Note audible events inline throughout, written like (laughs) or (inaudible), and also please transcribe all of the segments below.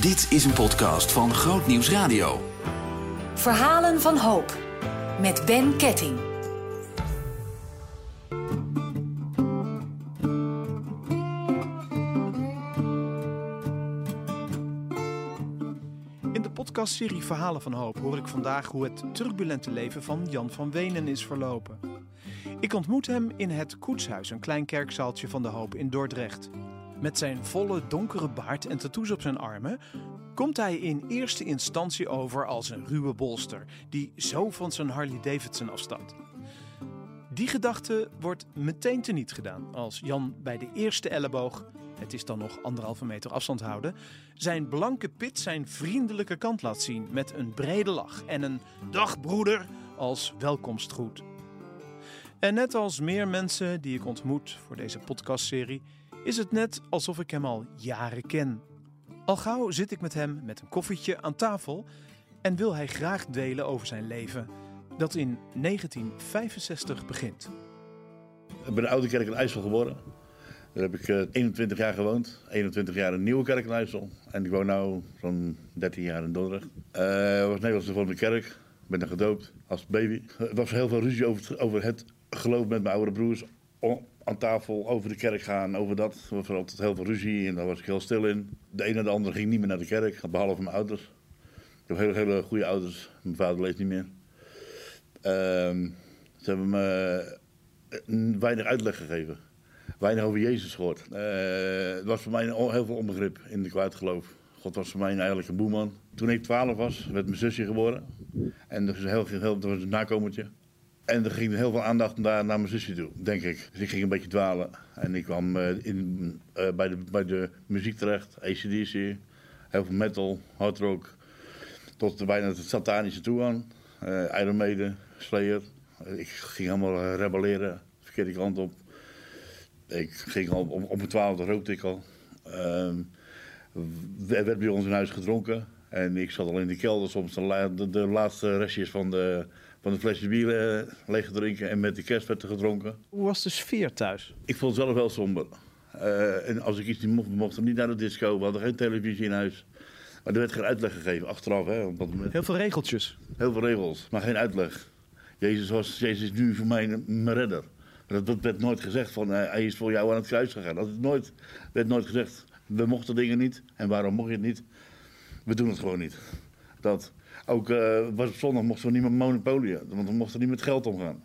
Dit is een podcast van Groot Nieuws Radio. Verhalen van hoop. Met Ben Ketting. In de podcastserie Verhalen van Hoop hoor ik vandaag hoe het turbulente leven van Jan van Wenen is verlopen. Ik ontmoet hem in het Koetshuis, een klein kerkzaaltje van de Hoop in Dordrecht. Met zijn volle donkere baard en tattoos op zijn armen komt hij in eerste instantie over als een ruwe bolster die zo van zijn Harley Davidson afstamt. Die gedachte wordt meteen teniet gedaan als Jan bij de eerste elleboog, het is dan nog anderhalve meter afstand houden, zijn blanke pit zijn vriendelijke kant laat zien met een brede lach en een dag broeder als welkomstgroet. En net als meer mensen die ik ontmoet voor deze podcastserie, is het net alsof ik hem al jaren ken. Al gauw zit ik met hem met een koffietje aan tafel en wil hij graag delen over zijn leven dat in 1965 begint. Ik ben in Oude Kerk in IJssel geboren. Daar heb ik eh, 21 jaar gewoond. 21 jaar in Nieuwe Kerk in IJssel. En ik woon nu zo'n 13 jaar in Dordrecht. Eh, Ik was Nederlandse voor de kerk. Ben er gedoopt als baby. Er was heel veel ruzie over het, over het geloof met mijn oudere broers. Aan tafel over de kerk gaan, over dat. Er was altijd heel veel ruzie en daar was ik heel stil in. De een en de ander ging niet meer naar de kerk, behalve mijn ouders. Ik heb hele, hele goede ouders. Mijn vader leeft niet meer. Ehm, ze hebben me eh, weinig uitleg gegeven. Weinig over Jezus gehoord. Eh, het was voor mij heel veel onbegrip in de kwaad geloof. God was voor mij eigenlijk een boeman. Toen ik 12 was, werd mijn zusje geboren. En was, heel, heel, dat was een nakomertje. En er ging heel veel aandacht naar, naar mijn zusje toe, denk ik. Dus ik ging een beetje dwalen. En ik kwam eh, in, eh, bij, de, bij de muziek terecht. ACDC, heel veel metal, hard rock. Tot bijna het satanische toe aan. Eh Iron Maiden, Slayer. Ik ging helemaal rebelleren, verkeerde kant op. Ik ging al om mijn twaalfde rookte ik al. Ehm, er werd bij ons in huis gedronken. En ik zat al in de kelder soms de laatste restjes van de, van de flesje bier eh, leeg drinken. En met de kerst werd er gedronken. Hoe was de sfeer thuis? Ik vond het zelf wel somber. Eh, en als ik iets niet mocht, we mochten niet naar de disco. We hadden geen televisie in huis. Maar er werd geen uitleg gegeven, achteraf. Hè, op dat moment. Heel veel regeltjes. Heel veel regels, maar geen uitleg. Jezus, was, Jezus is nu voor mij een- mijn redder. Dat, dat werd nooit gezegd van eh, hij is voor jou aan het kruis gegaan. Dat nooit, werd nooit gezegd. We mochten dingen niet. En waarom mocht je het niet? We doen het gewoon niet. Dat. Ook eh, was op zondag mochten we niet met monopolie. Want we mochten niet met geld omgaan.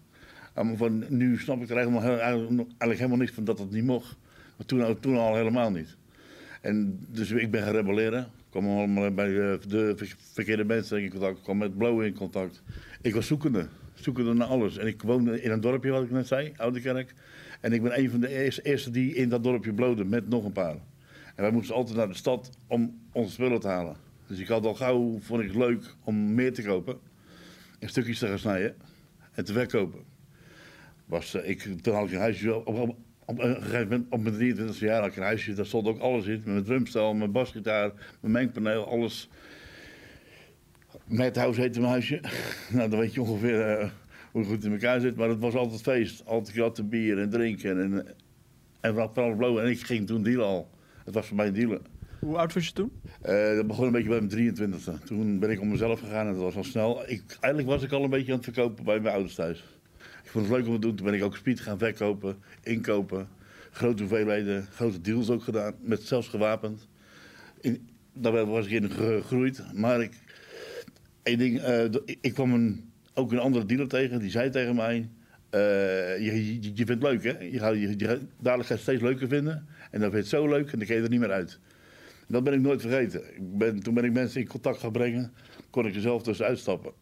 Allemaal van, nu snap ik er helemaal, eigenlijk helemaal niks van dat het niet mocht. Maar toen, toen al helemaal niet. En dus ik ben gaan rebelleren. Ik kwam allemaal bij eh, de ver- verkeerde mensen in contact. Ik kwam met Blow in contact. Ik was zoekende. Zoekende naar alles. En ik woonde in een dorpje, wat ik net zei, Oude Kerk. En ik ben een van de eerste, eerste die in dat dorpje blode met nog een paar. En wij moesten altijd naar de stad om onze spullen te halen. Dus ik had al gauw, vond ik het leuk om meer te kopen. En stukjes te gaan snijden. En te verkopen. Was, eh, ik, toen had ik een huisje op, op, op een gegeven moment, op mijn 23 jaar had ik een huisje, daar stond ook alles in. Met mijn drumstel, mijn basgitaar, mijn mengpaneel, alles. Madhouse heette mijn huisje. (laughs) nou, dan weet je ongeveer eh, hoe het goed in elkaar zit. Maar het was altijd feest. Altijd kratten bier en drinken en, en vooral vooral. En ik ging toen dealen al. Het was voor mij dealen. Hoe oud was je toen? Eh, dat begon een beetje bij mijn 23e. Toen ben ik om mezelf gegaan en dat was al snel. Ik, eigenlijk was ik al een beetje aan het verkopen bij mijn ouders thuis. Ik vond het leuk om te doen. Toen ben ik ook speed gaan verkopen, inkopen. Grote hoeveelheden, grote deals ook gedaan. Met zelfs gewapend. In, daar was ik in gegroeid. Maar ik, één ding, eh, ik, kwam ook een andere dealer tegen. Die zei tegen mij... eh, je, vindt het leuk, hè? Je gaat, je, je, dadelijk steeds leuker vinden. En dan vind je het zo leuk en dan ga je er niet meer uit. Dat ben ik nooit vergeten. Ik ben, toen ben ik mensen in contact gaan brengen, kon ik er zelf tussen uitstappen.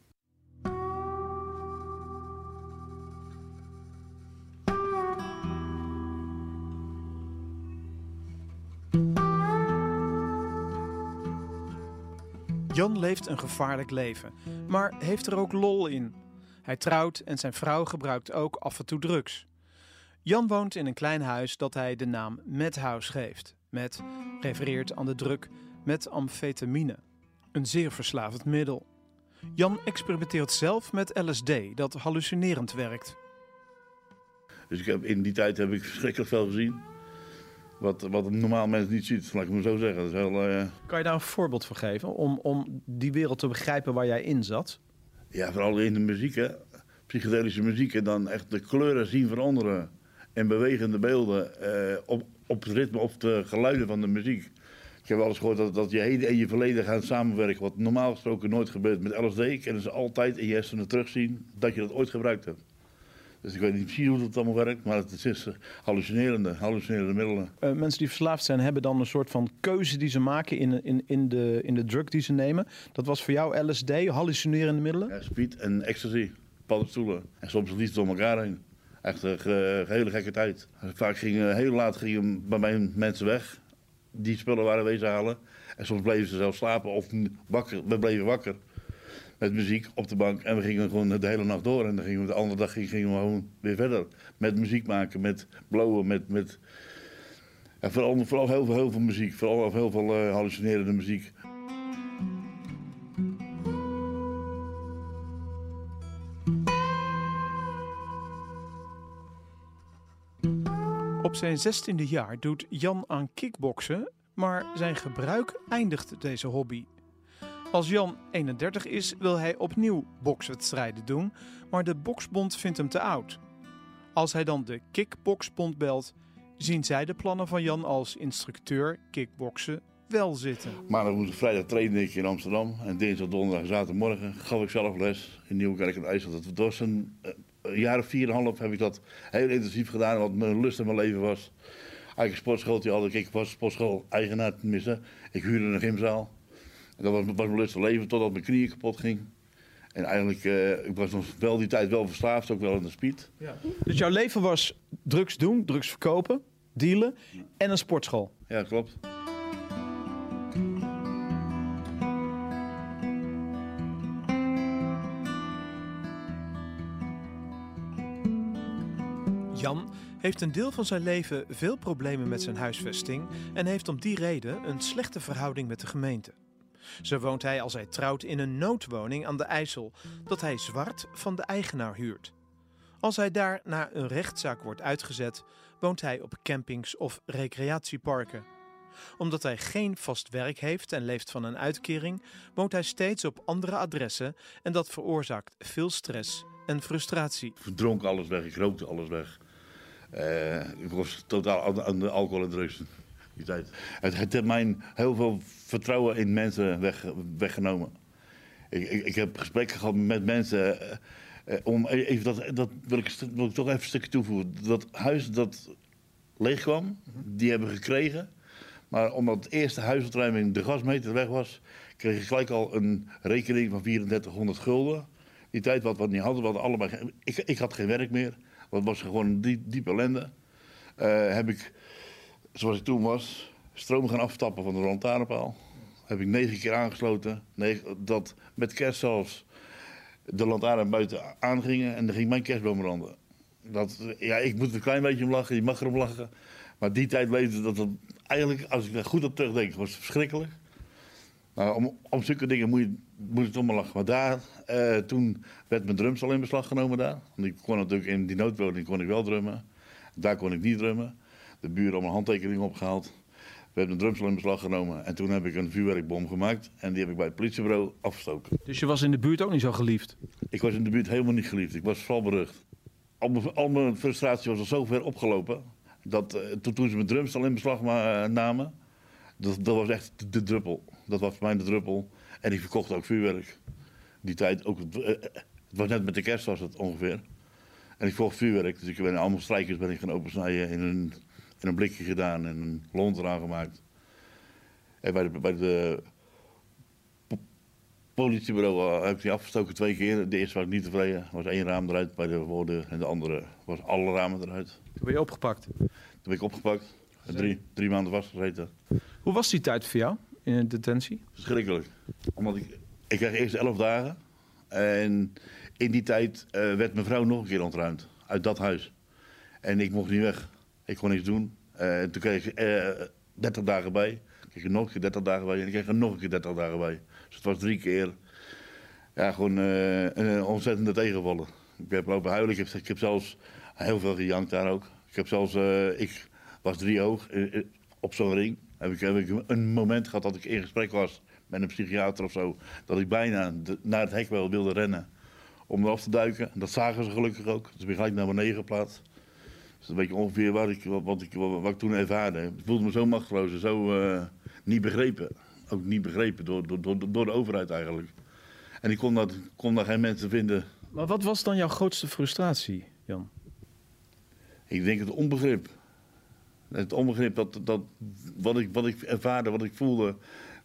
Jan leeft een gevaarlijk leven, maar heeft er ook lol in. Hij trouwt en zijn vrouw gebruikt ook af en toe drugs. Jan woont in een klein huis dat hij de naam Madhouse geeft. Met refereert aan de druk met amfetamine, een zeer verslavend middel. Jan experimenteert zelf met LSD, dat hallucinerend werkt. Dus ik heb, in die tijd heb ik verschrikkelijk veel gezien. Wat, wat een normaal mens niet ziet, laat ik me zo zeggen. Dat is heel, eh, Kan je daar een voorbeeld van geven om, om die wereld te begrijpen waar jij in zat? ja, vooral in de muziek, hè. Psychedelische muziek. En dan echt de kleuren zien veranderen. En bewegende beelden eh, op, op het ritme, op de geluiden van de muziek. Ik heb wel eens gehoord dat, dat je heden en je verleden gaan samenwerken. Wat normaal gesproken nooit gebeurt. Met LSD kunnen ze altijd in je hersenen terugzien dat je dat ooit gebruikt hebt. Dus ik weet niet precies hoe dat allemaal werkt, maar het is eh, hallucinerende, hallucinerende middelen. Eh, mensen die verslaafd zijn hebben dan een soort van keuze die ze maken in, in, in, de, in de drug die ze nemen. Dat was voor jou LSD, hallucinerende middelen? Ja, speed en ecstasy, paddenstoelen. En soms liefst door elkaar heen. Echt een ge- hele gekke tijd. Vaak gingen, heel laat gingen bij mij mensen weg. Die spullen waren wezen halen. En soms bleven ze zelf slapen of wakker. We bleven wakker. Met muziek op de bank. En we gingen gewoon de hele nacht door. En dan gingen we de andere dag gingen we gewoon weer verder. Met muziek maken, met blowen, met... met ja, vooral, vooral heel, veel, heel veel muziek. Vooral heel veel eh, hallucinerende muziek. Zijn zestiende jaar doet Jan aan kickboksen, maar zijn gebruik eindigt deze hobby. Als Jan 31 is, wil hij opnieuw bokswedstrijden doen, maar de boksbond vindt hem te oud. Als hij dan de kickboksbond belt, zien zij de plannen van Jan als instructeur kickboksen wel zitten. Maandag, woensdag, vrijdag trainde ik in Amsterdam. En dinsdag, donderdag, zaterdagmorgen gaf ik zelf les in Nieuwkerk en IJssel. Dat was een, eh, een jaar of vier en half heb ik dat heel intensief gedaan. Wat mijn lust in mijn leven was. Eigenlijk een sportschool die had ik. Ik was sportschool eigenaar tenminste. Ik huurde een gymzaal. En dat was, was mijn lust in leven totdat mijn knieën kapot ging. En eigenlijk, eh, ik was nog wel die tijd wel verslaafd, ook wel in de speed. Dus jouw leven was drugs doen, drugs verkopen, dealen en een sportschool. Ja, klopt. Heeft een deel van zijn leven veel problemen met zijn huisvesting en heeft om die reden een slechte verhouding met de gemeente. Zo woont hij als hij trouwt in een noodwoning aan de IJssel, dat hij zwart van de eigenaar huurt. Als hij daar na een rechtszaak wordt uitgezet, woont hij op campings of recreatieparken. Omdat hij geen vast werk heeft en leeft van een uitkering, woont hij steeds op andere adressen en dat veroorzaakt veel stress en frustratie. Verdronk alles weg, ik rookte alles weg. Eh, ik was totaal aan, de alcohol en drugs die tijd. Het, heeft mijn heel veel vertrouwen in mensen weg, weggenomen. Ik, ik, ik heb gesprekken gehad met mensen. eh, eh, om e- even dat, dat wil ik, wil ik toch even een stukje toevoegen. Dat huis dat leeg kwam, die hebben gekregen. Maar omdat het eerste huisuitruiming de gasmeter weg was, kreeg ik gelijk al een rekening van 3400 gulden. Die tijd wat we niet hadden, we hadden geen- Ik, ik had geen werk meer. Dat was gewoon een diep, diepe ellende. Eh, heb ik, zoals ik toen was, stroom gaan aftappen van de lantaarnpaal. Heb ik negen keer aangesloten. Dat met kerst zelfs de lantaarn buiten aangingen en dan ging mijn kerstboom branden. Dat, ja, ik moet er een klein beetje om lachen, je mag erom lachen. Maar die tijd leefde dat het eigenlijk, als ik daar goed op terugdenk, was het verschrikkelijk. Maar om, om zulke dingen moet je, moet maar lachen. Maar daar, eh, toen werd mijn drums al in beslag genomen daar. Want ik kon natuurlijk in die noodwoning kon ik wel drummen. Daar kon ik niet drummen. De buren allemaal handtekeningen opgehaald. Werd mijn drums al in beslag genomen. En toen heb ik een vuurwerkbom gemaakt. En die heb ik bij het politiebureau afgestoken. Dus je was in de buurt ook niet zo geliefd. Ik was in de buurt helemaal niet geliefd. Ik was vooral berucht. Al mijn, al mijn frustratie was al zo ver opgelopen. Dat eh, toen, toen ze mijn drums al in beslag eh, namen. Dat, dat was echt de, de druppel. Dat was voor mij de druppel. En ik verkocht ook vuurwerk. Die tijd ook. eh, eh, het was net met de kerst was het ongeveer. En ik verkocht vuurwerk. Dus ik ben allemaal strijkers ben ik gaan opensnijden. In een, in een blikje gedaan. En een lont eraan gemaakt. En bij de, bij de politiebureau eh, heb ik die afgestoken twee keer. De eerste was ik niet tevreden. Er was één raam eruit bij de woorden. En de andere was alle ramen eruit. Toen ben je opgepakt. Toen ben ik opgepakt. Drie, drie maanden vastgezeten. Hoe was die tijd voor jou in de detentie? Verschrikkelijk. Omdat ik, ik kreeg eerst elf dagen. En in die tijd eh, werd mijn vrouw nog een keer ontruimd. Uit dat huis. En ik mocht niet weg. Ik kon niks doen. Eh, toen kreeg ik eh 30 dagen bij. Ik kreeg er nog een keer 30 dagen bij. En ik kreeg er nog een keer 30 dagen bij. Dus het was drie keer. Ja, gewoon een ontzettende tegenvallen. Ik heb lopen huilen. Ik heb, ik zelfs heel veel gejankt daar ook. Ik heb zelfs. ik was drie hoog op zo'n ring. Heb ik, heb ik een moment gehad dat ik in gesprek was met een psychiater of zo. Dat ik bijna de- naar het hek wel wilde rennen om eraf te duiken. Dat zagen ze gelukkig ook. Dus ik ben gelijk naar beneden geplaatst. Dus dat weet je ongeveer wat ik, wat, wat ik, wat, wat ik toen ervaarde. Ik voelde me zo machteloos en zo eh, niet begrepen. Ook niet begrepen door, door, door, door de overheid eigenlijk. En ik kon, dat, kon daar geen mensen vinden. Maar wat was dan jouw grootste frustratie, Jan? Ik denk het onbegrip. Het onbegrip dat, dat wat, ik, wat ik ervaarde, wat ik voelde,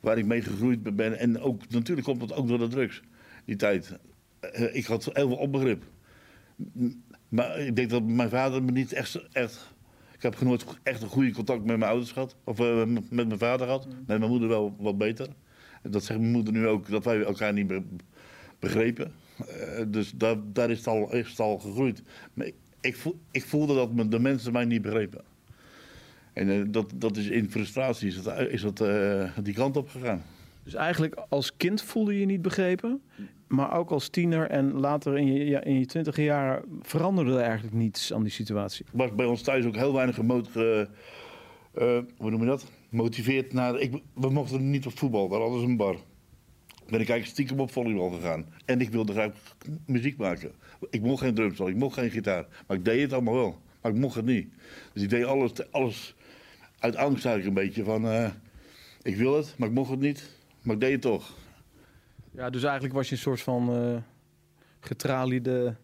waar ik mee gegroeid ben. En ook, natuurlijk komt dat ook door de drugs, die tijd. Eh, Ik had heel veel onbegrip. Maar ik denk dat mijn vader me niet echt... echt ik heb nooit echt een goede contact met mijn ouders gehad. Of eh, met mijn vader gehad. Met mijn moeder wel wat beter. En dat zegt mijn moeder nu ook, dat wij elkaar niet be- begrepen. Eh, dus daar, daar is, het al, is het al gegroeid. Maar ik, ik, voel, ik voelde dat de mensen mij niet begrepen. En eh, dat, dat is in frustratie is dat, is dat eh, die kant op gegaan. Dus eigenlijk als kind voelde je je niet begrepen, maar ook als tiener en later in je, ja, in je twintige jaren veranderde er eigenlijk niets aan die situatie. was bij ons thuis ook heel weinig gemot- ge- eh, hoe noem je dat? Motiveerd naar. Ik, we mochten niet op voetbal, daar hadden ze een bar. Ben ik eigenlijk stiekem op volleybal gegaan. En ik wilde graag muziek maken. Ik mocht geen drumstel, ik mocht geen gitaar. Maar ik deed het allemaal wel. Maar ik mocht het niet. Dus ik deed alles, alles uit angst eigenlijk een beetje. Van, eh, ik wil het, maar ik mocht het niet. Maar ik deed het toch. Ja, dus eigenlijk was je een soort van eh getraliede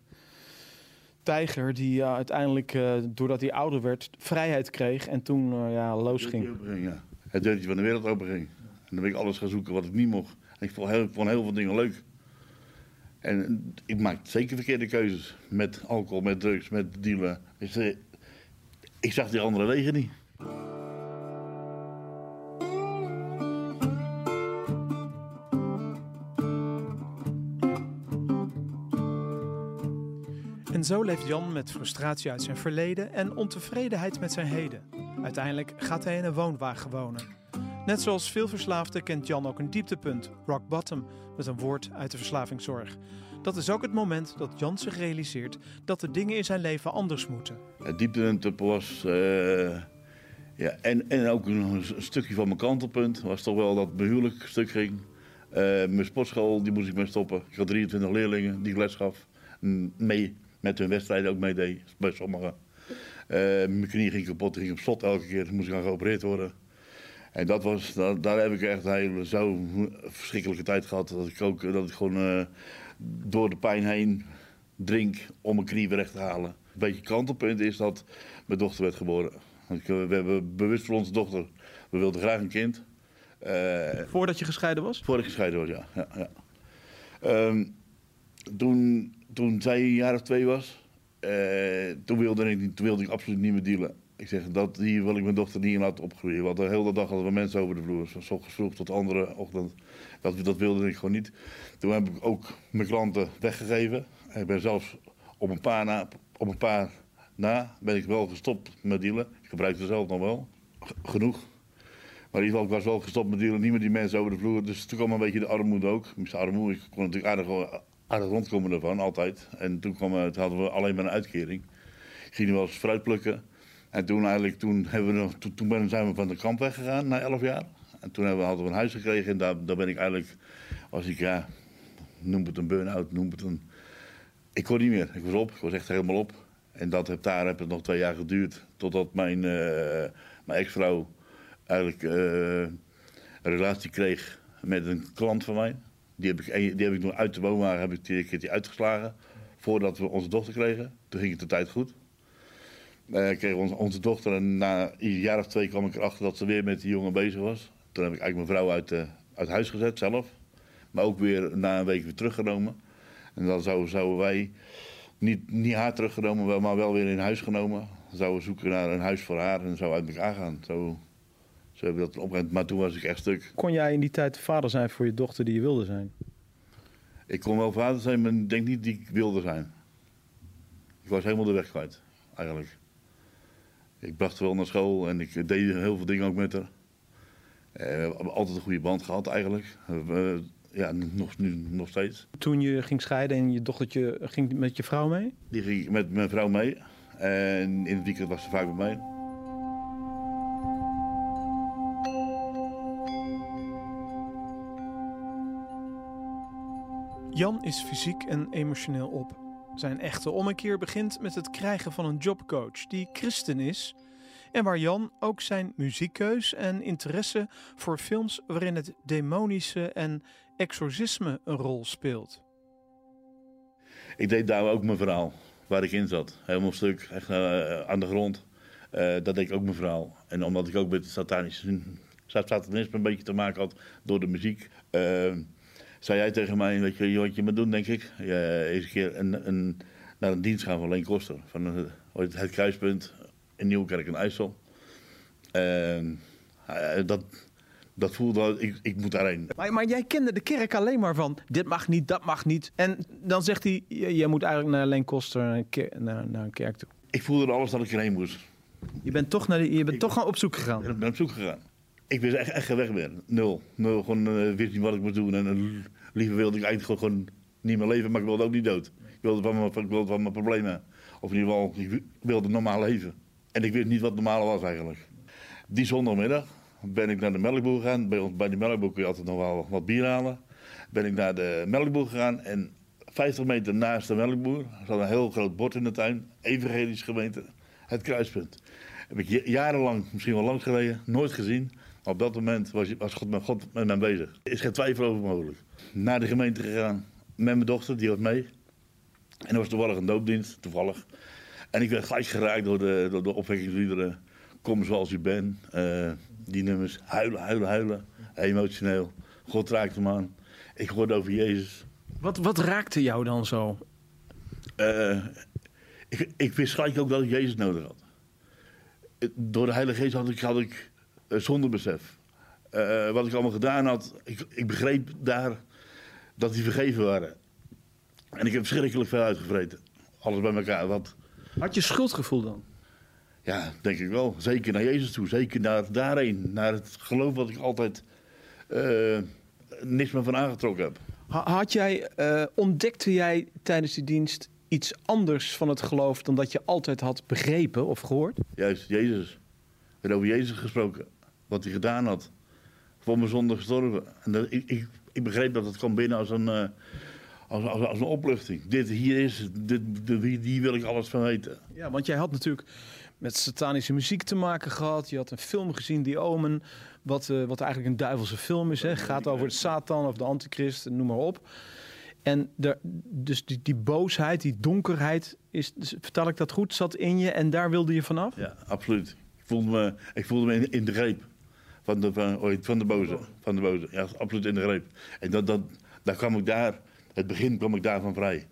tijger die ja, uiteindelijk, eh, doordat hij ouder werd, vrijheid kreeg en toen ja, losging. Ja. Het deurtje van de wereld openging. En dan ben ik alles gaan zoeken wat ik niet mocht. En ik vond heel, vond heel veel dingen leuk. En ik maakte zeker verkeerde keuzes. Met alcohol, met drugs, met dealen. Dus, ik zag die andere wegen niet. En zo leeft Jan met frustratie uit zijn verleden en ontevredenheid met zijn heden. Uiteindelijk gaat hij in een woonwagen wonen. Net zoals veel verslaafden kent Jan ook een dieptepunt, rock bottom, met een woord uit de verslavingszorg. Dat is ook het moment dat Jan zich realiseert dat de dingen in zijn leven anders moeten. Het dieptepunt was... eh, ja, en, en ook een, stukje van mijn kantelpunt was toch wel dat mijn huwelijk stuk ging. Eh, mijn sportschool, die moest ik mee stoppen. Ik had 23 leerlingen die ik les gaf. Mee, met hun wedstrijden ook meedeed, bij sommigen. Eh, mijn knie ging kapot, ging op slot elke keer. Moest ik aan geopereerd worden. En dat was, daar, daar heb ik echt een hele zo verschrikkelijke tijd gehad. Dat ik ook dat ik gewoon eh, door de pijn heen drink om mijn knie weer recht te halen. Een beetje kantelpunt is dat mijn dochter werd geboren. Eh, We hebben bewust voor onze dochter. We wilden graag een kind. Voordat je gescheiden was? voor ik gescheiden was, ja. ja, ja. Ehm, toen, toen zij een jaar of twee was, eh, toen, wilde ik, wilde ik absoluut niet meer dealen. Ik zeg, dat, hier wil ik mijn dochter niet in laten opgroeien. Want de hele dag hadden we mensen over de vloer. Van 's ochtends vroeg tot andere ochtend. Dat, dat wilde ik gewoon niet. Toen heb ik ook mijn klanten weggegeven. Ik ben zelfs op een paar na, op een paar na ben ik wel gestopt met dealen. Ik gebruikte zelf nog wel. Genoeg. Maar in ieder geval, ik was wel gestopt met dealen, niet met die mensen over de vloer. Dus toen kwam een beetje de armoede ook. Tenminste, armoede, ik kon natuurlijk aardig, aardig rondkomen ervan, altijd. En toen, kwam, eh, hadden we alleen maar een uitkering. Ik ging er wel eens fruit plukken. En toen, eigenlijk, toen, hebben we, toen, zijn we van de kamp weggegaan, na elf jaar. En toen hebben we, hadden we een huis gekregen en daar, daar ben ik eigenlijk, was ik, ja, noem het een burn-out, noem het een... Ik kon niet meer, ik was op, ik was echt helemaal op. En dat heb, daar heb het nog twee jaar geduurd, totdat mijn, eh, mijn ex-vrouw eigenlijk eh, een relatie kreeg met een klant van mij. Die heb ik, die heb ik nog uit de woonwagen heb ik die, heb die uitgeslagen. Voordat we onze dochter kregen. Toen ging het de tijd goed. Eh kregen onze, dochter en na een jaar of twee kwam ik erachter dat ze weer met die jongen bezig was. Toen heb ik eigenlijk mijn vrouw uit, eh, uit huis gezet zelf. Maar ook weer na een week weer teruggenomen. En dan zouden, zouden wij niet, niet haar teruggenomen, maar wel weer in huis genomen. Zouden we zoeken naar een huis voor haar en zo uit elkaar gaan. Zo, Maar toen was ik echt stuk. Kon jij in die tijd vader zijn voor je dochter die je wilde zijn? Ik kon wel vader zijn, maar ik denk niet die ik wilde zijn. Ik was helemaal de weg kwijt, eigenlijk. Ik bracht haar wel naar school en ik deed heel veel dingen ook met haar. Eh, we hebben altijd een goede band gehad, eigenlijk. Eh, ja, nog, nu nog steeds. Toen je ging scheiden en je dochtertje ging met je vrouw mee? Die ging met mijn vrouw mee. En in het weekend was ze vaak bij mij. Jan is fysiek en emotioneel op. Zijn echte ommekeer begint met het krijgen van een jobcoach die christen is. En waar Jan ook zijn muziekkeus en interesse voor films waarin het demonische en exorcisme een rol speelt. Ik deed daar ook mijn verhaal, waar ik in zat. Helemaal stuk, echt eh, aan de grond. Eh, dat deed ik ook mijn verhaal. En omdat ik ook met satanische, satanisme een beetje te maken had door de muziek... eh, zei jij tegen mij, weet je wat je moet doen, denk ik? Ja, eens een keer een, een, naar een dienst gaan van Leen Koster. Van eh, het, het kruispunt in Nieuwkerk en IJssel. En eh, dat, dat voelde, ik, ik moet daarheen. Maar, maar jij kende de kerk alleen maar van dit mag niet, dat mag niet. En dan zegt hij, je, je moet eigenlijk naar Leen Koster, naar, naar, naar een kerk toe. Ik voelde alles dat ik erheen moest. Je bent toch, naar je bent toch gewoon op zoek gegaan. Ik ben op zoek gegaan. Ik wist echt, echt weg meer. Nul. Nul. Gewoon eh, wist niet wat ik moest doen. En eh, liever wilde ik eigenlijk gewoon, niet meer leven, maar ik wilde ook niet dood. Ik wilde van mijn, ik wilde van mijn problemen. Of in ieder geval, ik wilde normaal leven. En ik wist niet wat normaal was eigenlijk. Die zondagmiddag ben ik naar de melkboer gegaan. Bij, ons, bij de melkboer kun je altijd nog wel wat bier halen. Ben ik naar de melkboer gegaan en 50 meter naast de melkboer zat een heel groot bord in de tuin. Evangelisch gemeente, het kruispunt. Heb ik ja- jarenlang, misschien wel lang geleden, nooit gezien. Op dat moment was, was God, met God met mij bezig. Er is geen twijfel over mogelijk. Naar de gemeente gegaan met mijn dochter, die was mee. En er was toevallig een doopdienst, toevallig. En ik werd gelijk geraakt door de, door de opwekkingsliederen. Kom zoals u bent. eh, die nummers. Huilen, huilen, huilen. Emotioneel. God raakte me aan. Ik hoorde over Jezus. Wat, wat raakte jou dan zo? Eh, ik, ik wist gelijk ook dat ik Jezus nodig had. Eh, Door de Heilige Geest had ik, had ik zonder besef. Eh, wat ik allemaal gedaan had, ik, ik begreep daar dat die vergeven waren. En ik heb verschrikkelijk veel uitgevreten. Alles bij elkaar. Wat, Had je schuldgevoel dan? ja, denk ik wel. Zeker naar Jezus toe. Zeker naar daarheen. Naar het geloof wat ik altijd eh, niks meer van aangetrokken heb. Ha- Had jij, eh, ontdekte jij tijdens die dienst iets anders van het geloof dan dat je altijd had begrepen of gehoord? Juist, Jezus. We hebben over Jezus gesproken. Wat hij gedaan had. Voor mijn zonde gestorven. En dat, ik, ik, ik begreep dat het kwam binnen als een, eh, als, als, als een opluchting. Dit hier is, het. dit, dit, hier- hier wil ik alles van weten. Ja, want jij had natuurlijk met satanische muziek te maken gehad. Je had een film gezien, Die Omen, wat, eh, wat eigenlijk een duivelse film is. Hè? Gaat over de Satan of de Antichrist, noem maar op. En de, dus die, die boosheid, die donkerheid, is, dus vertel ik dat goed, zat in je en daar wilde je vanaf? Ja, absoluut. Ik voelde me, ik voelde me in, in de greep van de, van, van de boze. Van de boze. Ja, absoluut in de greep. En dat, dat, daar kwam ik daar, het begin kwam ik daarvan vrij.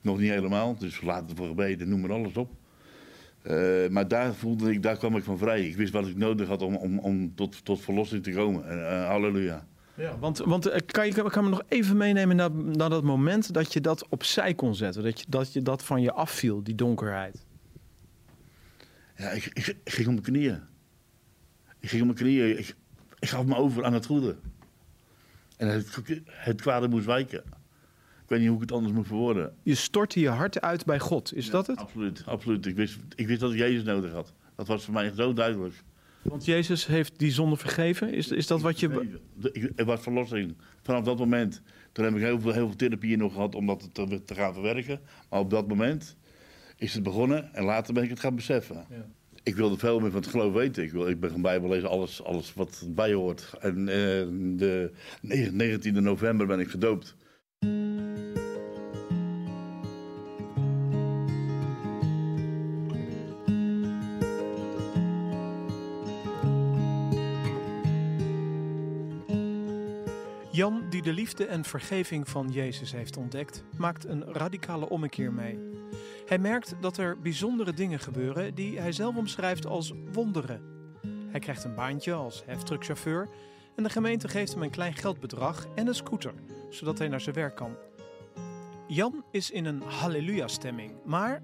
Nog niet helemaal, dus later voor gebeden, noem maar alles op. Eh, maar daar voelde ik, daar kwam ik van vrij. Ik wist wat ik nodig had om, om, om tot, tot verlossing te komen. En, eh, halleluja. Ja, want, want eh, kan je kan me nog even meenemen naar, naar dat moment dat je dat opzij kon zetten? Dat je, dat je dat van je afviel, die donkerheid? Ja, ik, ik, ik ging op mijn knieën. Ik ging op mijn knieën. Ik, ik gaf me over aan het goede. En het, het kwade moest wijken. Ik weet niet hoe ik het anders moet verwoorden. Je stortte je hart uit bij God, is dat het? Absoluut, absoluut. Ik wist, ik wist dat ik Jezus nodig had. Dat was voor mij zo duidelijk. Want Jezus heeft die zonde vergeven? Is, is dat wat je... Er was verlossing. Vanaf dat moment. Toen heb ik heel veel, heel veel therapieën nog gehad om dat te, te gaan verwerken. Maar op dat moment is het begonnen en later ben ik het gaan beseffen. Ik wilde veel meer van het geloof weten. Ik, wil, ik ben gaan bijbelezen, alles, alles wat bij hoort. En eh, de 19e november ben ik gedoopt. Jan, die de liefde en vergeving van Jezus heeft ontdekt, maakt een radicale ommekeer mee. Hij merkt dat er bijzondere dingen gebeuren die hij zelf omschrijft als wonderen. Hij krijgt een baantje als heftruckchauffeur en de gemeente geeft hem een klein geldbedrag en een scooter, zodat hij naar zijn werk kan. Jan is in een halleluja-stemming, maar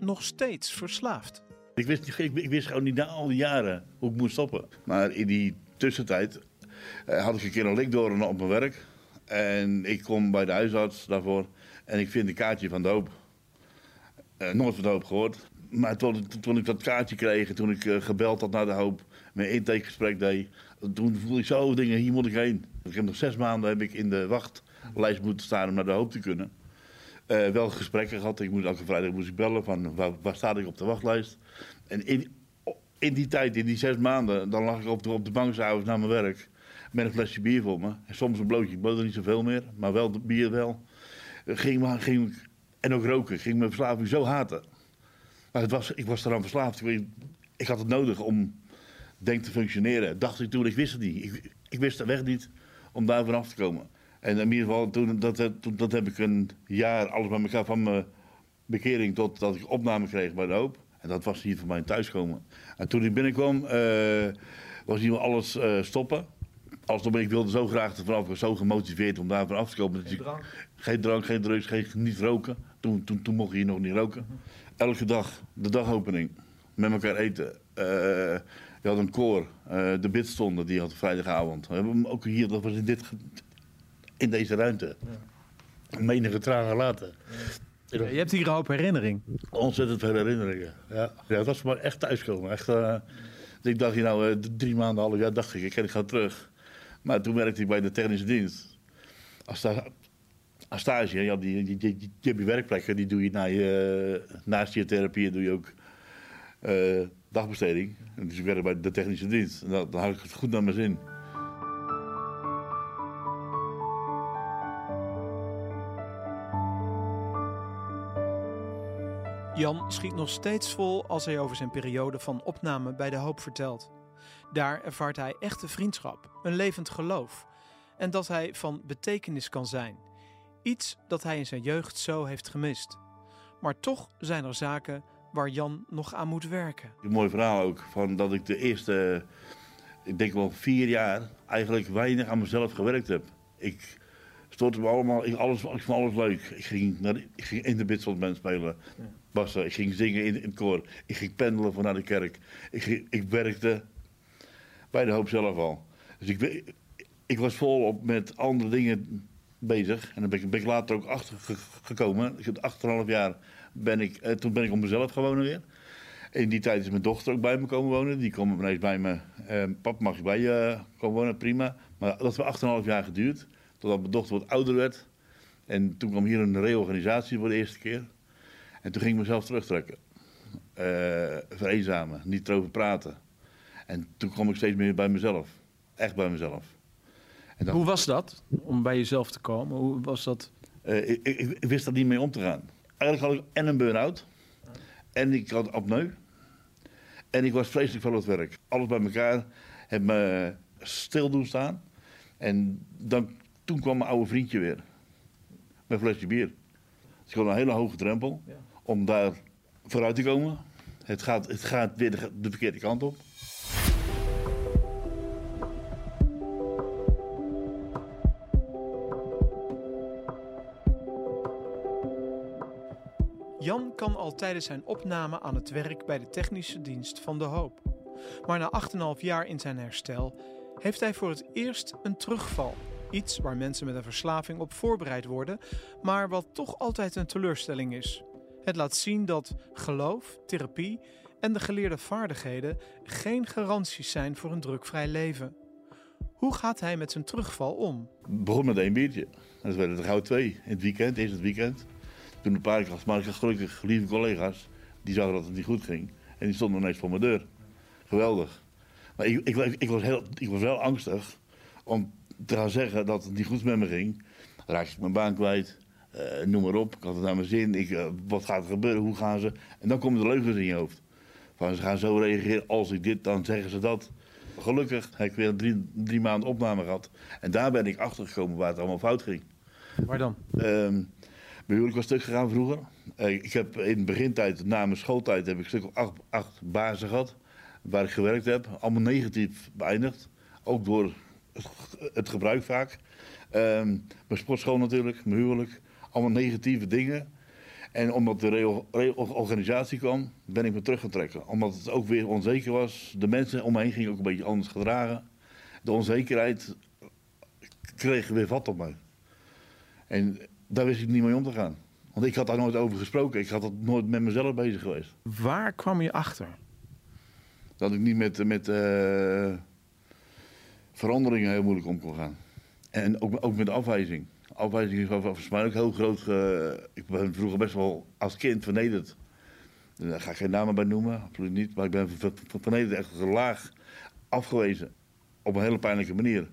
nog steeds verslaafd. Ik wist, ik, wist gewoon niet na al die jaren hoe ik moest stoppen. Maar in die tussentijd eh, had ik een keer een likdoorn op mijn werk. En ik kom bij de huisarts daarvoor. En ik vind een kaartje van de hoop. Eh, nooit van de hoop gehoord. Maar toen, toen ik dat kaartje kreeg, en toen ik eh, gebeld had naar de hoop, mijn intakegesprek deed, toen voelde ik zo dingen, hier moet ik heen. Ik heb nog zes maanden heb ik in de wacht lijst moeten staan om naar de hoop te kunnen. Eh, wel gesprekken gehad. Ik moest, elke vrijdag moest ik bellen van waar, waar sta ik op de wachtlijst. En in, in die tijd, in die zes maanden, dan lag ik op de, bank s'avonds naar mijn werk. Met een flesje bier voor me. En soms een blootje. Ik bood niet zoveel meer, maar wel bier wel. Ging, ging, en ook roken. Ging mijn verslaving zo haten. Maar het was, ik was eraan verslaafd. Ik, ik had het nodig om denk te functioneren. Dacht ik toen, ik wist het niet. Ik, ik wist de weg niet om daar vanaf te komen. En in ieder geval, toen, dat, toen, dat heb ik een jaar alles bij elkaar van mijn bekering tot dat ik opname kreeg bij de hoop. En dat was hier voor mij thuiskomen. En toen ik binnenkwam, eh, was hier alles eh, stoppen. Stoppen. Ik wilde zo graag ervan af. Zo gemotiveerd om daar vanaf te komen. Dat je- geen drank, geen drugs, geen, niet roken. Toen, toen, toen mocht je hier nog niet roken. Elke dag, de dagopening, met elkaar eten. Eh, je had een koor, eh, de bid stonden, die had vrijdagavond. We hebben hem ook hier, dat was in, dit, in deze ruimte. Menige tranen later. Je hebt hier een hoop herinnering. Ontzettend veel herinneringen. Ja, ja dat was maar echt thuiskomen. Echt, eh, ik dacht, hier nou, eh, drie maanden, half jaar dacht ik, ik, ga terug. Maar toen werkte ik bij de technische dienst. Als, sta- als stage, hè, ja, die, die, die, die- je hebt je werkplekken, die doe je, na je naast je therapie doe je ook eh, dagbesteding. Dus ik werkte bij de technische dienst. En dat- dan had ik het goed naar mijn zin. Jan schiet nog steeds vol als hij over zijn periode van opname bij de hoop vertelt. Daar ervaart hij echte vriendschap, een levend geloof en dat hij van betekenis kan zijn. Iets dat hij in zijn jeugd zo heeft gemist. Maar toch zijn er zaken waar Jan nog aan moet werken. Een mooi verhaal ook, van dat ik de eerste, ik denk wel vier jaar, eigenlijk weinig aan mezelf gewerkt heb. Ik stortte me allemaal, ik, alles, ik vond alles leuk. Ik ging, naar, ik ging in de Bidselband spelen, bassen. Ik ging zingen in, in het koor. Ik ging pendelen van naar de kerk. Ik, ging- ik werkte bij de hoop zelf al. Dus ik, ik was volop met andere dingen bezig. En dan ben ik, ik later ook achter ge- gekomen. Ik heb achterhalf jaar ben ik, eh, toen ben ik op mezelf gaan wonen weer. In die tijd is mijn dochter ook bij me komen wonen. Die kwam ineens bij me. Eh, pap, mag je bij je komen wonen? Prima. Maar dat heeft 8,5 jaar geduurd. Totdat mijn dochter wat ouder werd. En toen kwam hier een reorganisatie voor de eerste keer. En toen ging ik mezelf terugtrekken. Eh vereenzamen, niet erover praten. En toen kwam ik steeds meer bij mezelf. Echt bij mezelf. En Hoe was dat om bij jezelf te komen? Hoe was dat? eh, ik, ik, ik wist daar niet mee om te gaan. Eigenlijk had ik en een burn-out. En ik had apneu. En ik was vreselijk op het werk. Alles bij elkaar. Heb me stil doen staan. En dan, toen kwam mijn oude vriendje weer. Met een flesje bier. Het is gewoon een hele hoge drempel. Om daar vooruit te komen. Het gaat, het gaat weer de, de verkeerde kant op. kan al tijdens zijn opname aan het werk bij de technische dienst van de hoop. Maar na 8,5 jaar in zijn herstel heeft hij voor het eerst een terugval. Iets waar mensen met een verslaving op voorbereid worden, maar wat toch altijd een teleurstelling is. Het laat zien dat geloof, therapie en de geleerde vaardigheden geen garanties zijn voor een drukvrij leven. Hoe gaat hij met zijn terugval om? Het begon met één biertje. Dat werden er gauw twee. In het weekend, eerst het weekend. Toen een paar keer, maar ik had gelukkig lieve collega's. Die zagen dat het niet goed ging. En die stonden ineens voor mijn deur. Geweldig. Maar ik, ik, ik, was heel, ik was wel angstig om te gaan zeggen dat het niet goed met me ging. Raakte ik mijn baan kwijt. eh, noem maar op. Ik had het naar mijn zin. Ik, eh, wat gaat er gebeuren? Hoe gaan ze? En dan komen de leugens in je hoofd. Van ze gaan zo reageren. Als ik dit, dan zeggen ze dat. Gelukkig heb ik weer drie, drie maanden opname gehad. En daar ben ik achter gekomen waar het allemaal fout ging. Waar dan? Ehm mijn huwelijk was stuk gegaan vroeger. Eh, ik heb in de begintijd, na mijn schooltijd, heb ik stuk of acht, acht bazen gehad. Waar ik gewerkt heb. Allemaal negatief beëindigd. Ook door het, gebruik vaak. Ehm, mijn sportschool natuurlijk, mijn huwelijk. Allemaal negatieve dingen. En omdat de reo- reorganisatie kwam, ben ik me teruggetrekken. Omdat het ook weer onzeker was. De mensen om me heen gingen ook een beetje anders gedragen. De onzekerheid kreeg weer vat op mij. En daar wist ik niet mee om te gaan. Want ik had daar nooit over gesproken. Ik had dat nooit met mezelf bezig geweest. Waar kwam je achter? Dat ik niet met, met eh, veranderingen heel moeilijk om kon gaan. En ook, ook met afwijzing. afwijzing is volgens mij ook heel groot. ik ben vroeger best wel als kind vernederd. Daar ga ik geen namen bij noemen, absoluut niet. Maar ik ben ver- ver- vernederd echt laag afgewezen. Op een hele pijnlijke manier.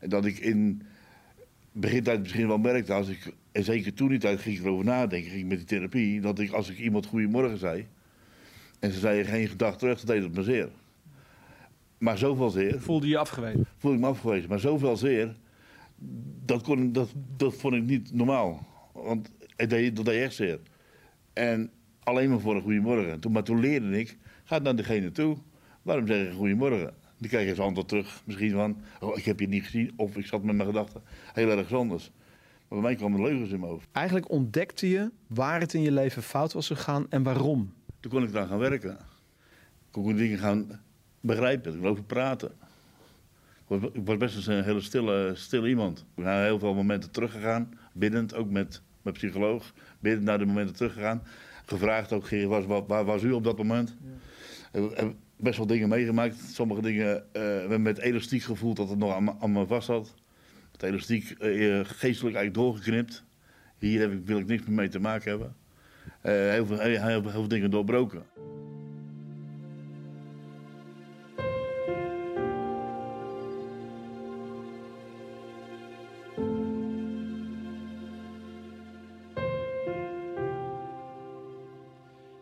En dat ik in begintijd misschien wel merkte, als ik, en zeker toen die tijd ging ik erover nadenken, ging ik met die therapie, dat ik als ik iemand goedemorgen zei, en ze zei geen gedag terug, dat deed het me zeer. Maar zoveel zeer, Voelde je afgewezen? voelde ik me afgewezen, maar zoveel zeer, dat, kon, dat, dat vond ik niet normaal. Want het deed, dat deed echt zeer. En alleen maar voor een goedemorgen. Toen, maar toen leerde ik, ga naar degene toe, waarom zeg je goedemorgen? Die krijg je eens antwoord terug, misschien van, oh, ik heb je niet gezien, of ik zat met mijn gedachten heel erg anders. Maar bij mij kwamen leugens in mijn hoofd. Eigenlijk ontdekte je waar het in je leven fout was gegaan en waarom. Toen kon ik eraan gaan werken. Kon ik dingen gaan begrijpen, ik kon over praten. Ik was, best een hele stille, stille iemand. Ik ben heel veel momenten teruggegaan, biddend, ook met mijn psycholoog. Biddend naar de momenten teruggegaan. Gevraagd ook, "Geer, was, waar, waar was u op dat moment? Ik heb best wel dingen meegemaakt. Sommige dingen eh, we hebben met elastiek gevoeld dat het nog aan, me- aan me vast zat. Het elastiek eh, geestelijk eigenlijk doorgeknipt. Hier heb ik, wil ik niks meer mee te maken hebben. Eh, heel, heel, heel veel dingen doorbroken.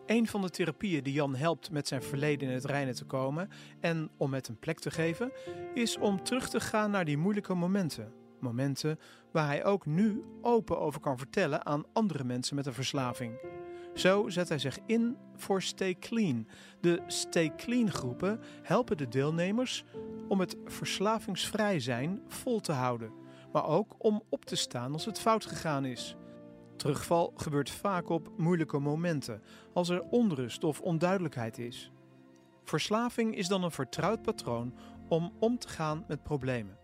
Een van de therapieën die Jan helpt met zijn verleden in het reinen te komen en om het een plek te geven, is om terug te gaan naar die moeilijke momenten. Momenten waar hij ook nu open over kan vertellen aan andere mensen met een verslaving. Zo zet hij zich in voor Stay Clean. De Stay Clean groepen helpen de deelnemers om het verslavingsvrij zijn vol te houden, maar ook om op te staan als het fout gegaan is. Terugval gebeurt vaak op moeilijke momenten, als er onrust of onduidelijkheid is. Verslaving is dan een vertrouwd patroon om om te gaan met problemen.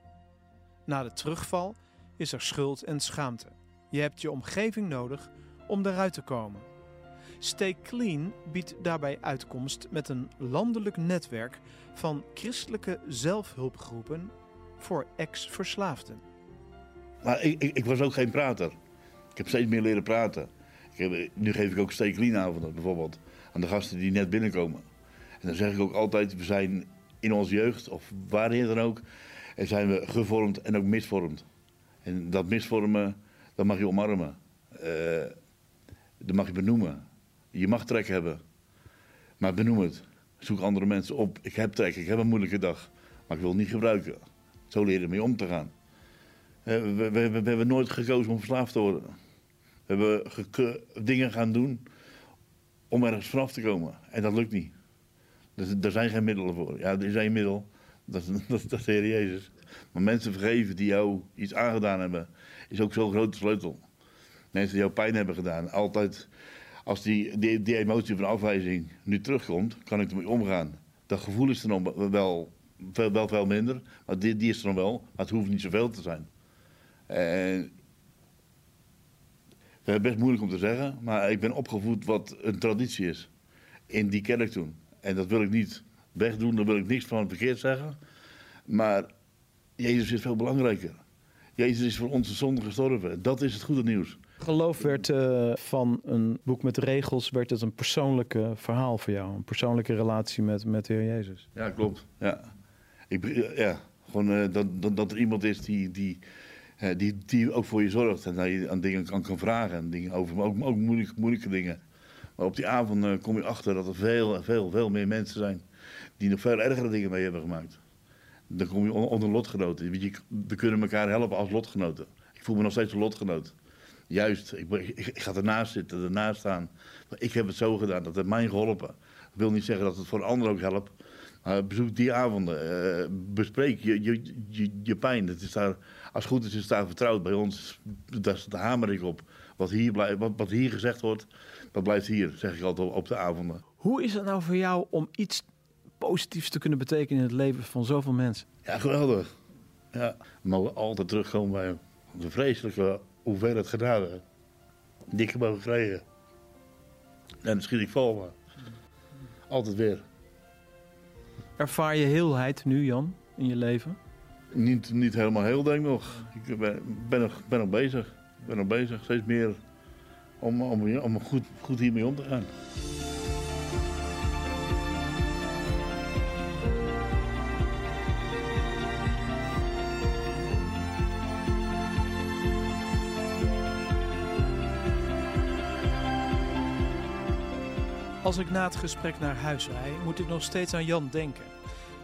Na de terugval is er schuld en schaamte. Je hebt je omgeving nodig om eruit te komen. Stay Clean biedt daarbij uitkomst met een landelijk netwerk van christelijke zelfhulpgroepen voor ex-verslaafden. Maar ik, ik, ik was ook geen prater. Ik heb steeds meer leren praten. Heb, nu geef ik ook steeklienavonden bijvoorbeeld aan de gasten die net binnenkomen. En dan zeg ik ook altijd, we zijn in onze jeugd, of waarin dan ook, en zijn we gevormd en ook misvormd. En dat misvormen, dat mag je omarmen. Eh, dat mag je benoemen. Je mag trek hebben. Maar benoem het. Zoek andere mensen op. Ik heb trek, ik heb een moeilijke dag. Maar ik wil het niet gebruiken. Zo leren mee om te gaan. Eh, We, we, we, hebben nooit gekozen om verslaafd te worden. We hebben dingen gaan doen om ergens vanaf te komen. En dat lukt niet. Er zijn geen middelen voor. Ja, er is één middel. Dat is, (laughs) dat, de Heer Jezus. Maar mensen vergeven die jou iets aangedaan hebben, is ook zo'n grote sleutel. Mensen die jou pijn hebben gedaan. Altijd, als die, die, die emotie van afwijzing nu terugkomt, kan ik ermee omgaan. Dat gevoel is er nog wel veel, wel veel minder. Maar die, die is er nog wel. Maar het hoeft niet zoveel te zijn. En het is best moeilijk om te zeggen, maar ik ben opgevoed wat een traditie is. In die kerk toen. En dat wil ik niet wegdoen, daar wil ik niks van verkeerd zeggen. Maar Jezus is veel belangrijker. Jezus is voor onze zonde gestorven. Dat is het goede nieuws. Geloof werd eh, van een boek met regels, werd het een persoonlijk eh, verhaal voor jou. Een persoonlijke relatie met, met de Heer Jezus. Ja, klopt. Ja, ik, be- ja gewoon eh, dat, dat, dat er iemand is die, die, eh, die, die ook voor je zorgt. En dat je aan dingen kan, kan vragen. En dingen over, maar ook, ook moeilijke, moeilijke dingen. Maar op die avond eh, kom je achter dat er veel, veel, veel meer mensen zijn. Die nog veel ergere dingen mee hebben gemaakt. Dan kom je on- onder lotgenoten. Je, We kunnen elkaar helpen als lotgenoten. Ik voel me nog steeds een lotgenoot. Juist, ik, ik, ga ernaast zitten, ernaast staan. Ik heb het zo gedaan, dat heeft mij geholpen. Ik wil niet zeggen dat het voor een ander ook helpt. Maar bezoek die avonden. eh, bespreek je, je, je, je pijn. Het is daar, als het goed is, is het daar vertrouwd. Bij ons, daar, hamer ik op. Wat hier, blijft, wat, wat hier gezegd wordt, dat blijft hier, zeg ik altijd op de avonden. Hoe is het nou voor jou om iets positiefs te kunnen betekenen in het leven van zoveel mensen? Ja, geweldig. Ja, we mogen altijd terugkomen bij de vreselijke hoeveelheid genade die ik heb mogen krijgen. En dan schiet ik vol, maar altijd weer. Ervaar je heelheid nu, Jan, in je leven? Niet, niet helemaal heel, denk ik nog. Ik ben, ben, nog, ben nog bezig. Ik ben nog bezig, steeds meer om, om, om goed, goed hiermee om te gaan. Als ik na het gesprek naar huis rijd, moet ik nog steeds aan Jan denken.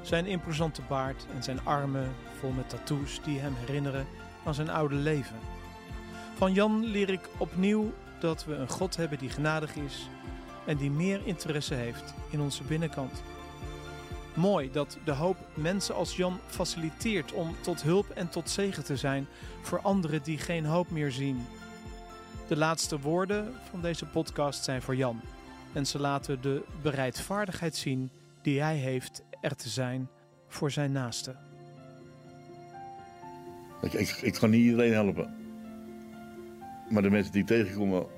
Zijn imposante baard en zijn armen vol met tattoos die hem herinneren aan zijn oude leven. Van Jan leer ik opnieuw dat we een God hebben die genadig is en die meer interesse heeft in onze binnenkant. Mooi dat de hoop mensen als Jan faciliteert om tot hulp en tot zegen te zijn voor anderen die geen hoop meer zien. De laatste woorden van deze podcast zijn voor Jan. En ze laten de bereidvaardigheid zien die hij heeft er te zijn voor zijn naaste. Ik, ik, ik kan niet iedereen helpen. Maar de mensen die ik tegenkom wel.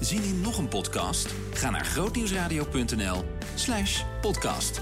Zien in nog een podcast? Ga naar grootnieuwsradio.nl slash podcast.